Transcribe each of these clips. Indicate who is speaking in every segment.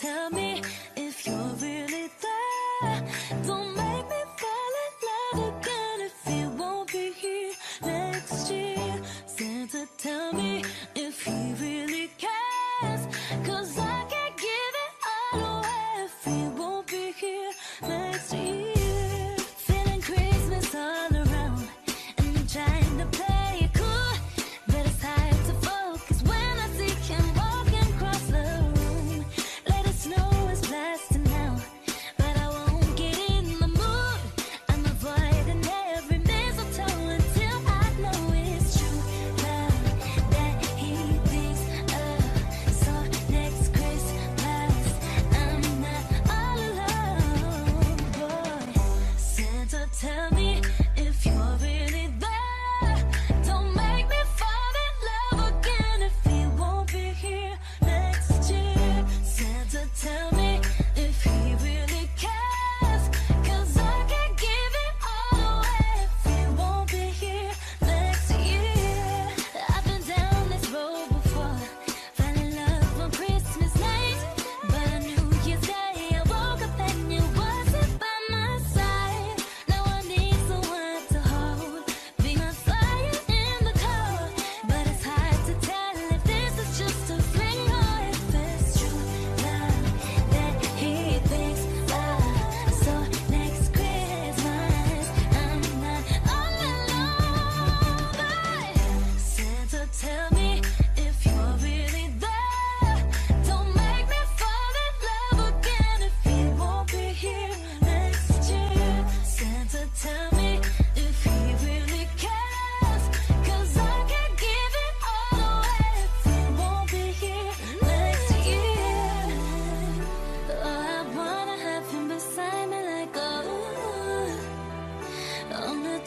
Speaker 1: tell me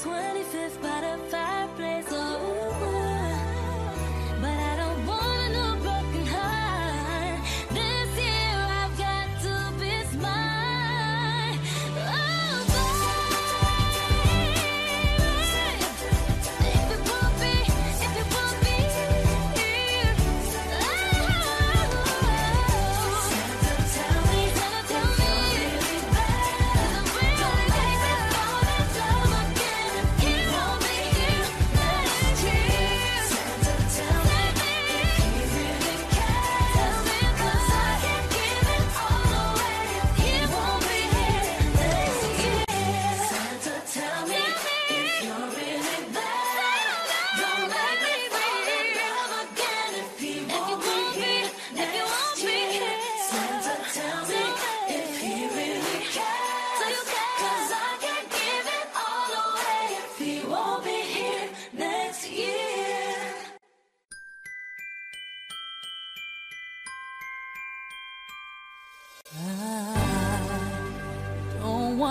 Speaker 1: 25th by the fireplace.